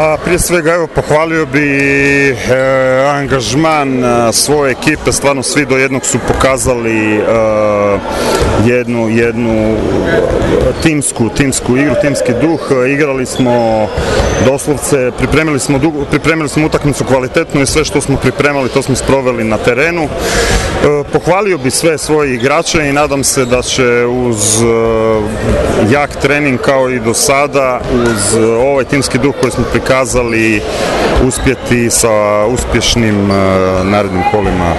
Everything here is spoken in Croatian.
A prije svega evo pohvalio bi e, angažman e, svoje ekipe, stvarno svi do jednog su pokazali e, jednu, jednu timsku, timsku igru, timski duh. Igrali smo doslovce, pripremili smo, pripremili smo utakmicu kvalitetnu i sve što smo pripremali to smo sproveli na terenu. Pohvalio bi sve svoje igrače i nadam se da će uz jak trening kao i do sada, uz ovaj timski duh koji smo prikazali uspjeti sa uspješnim narednim kolima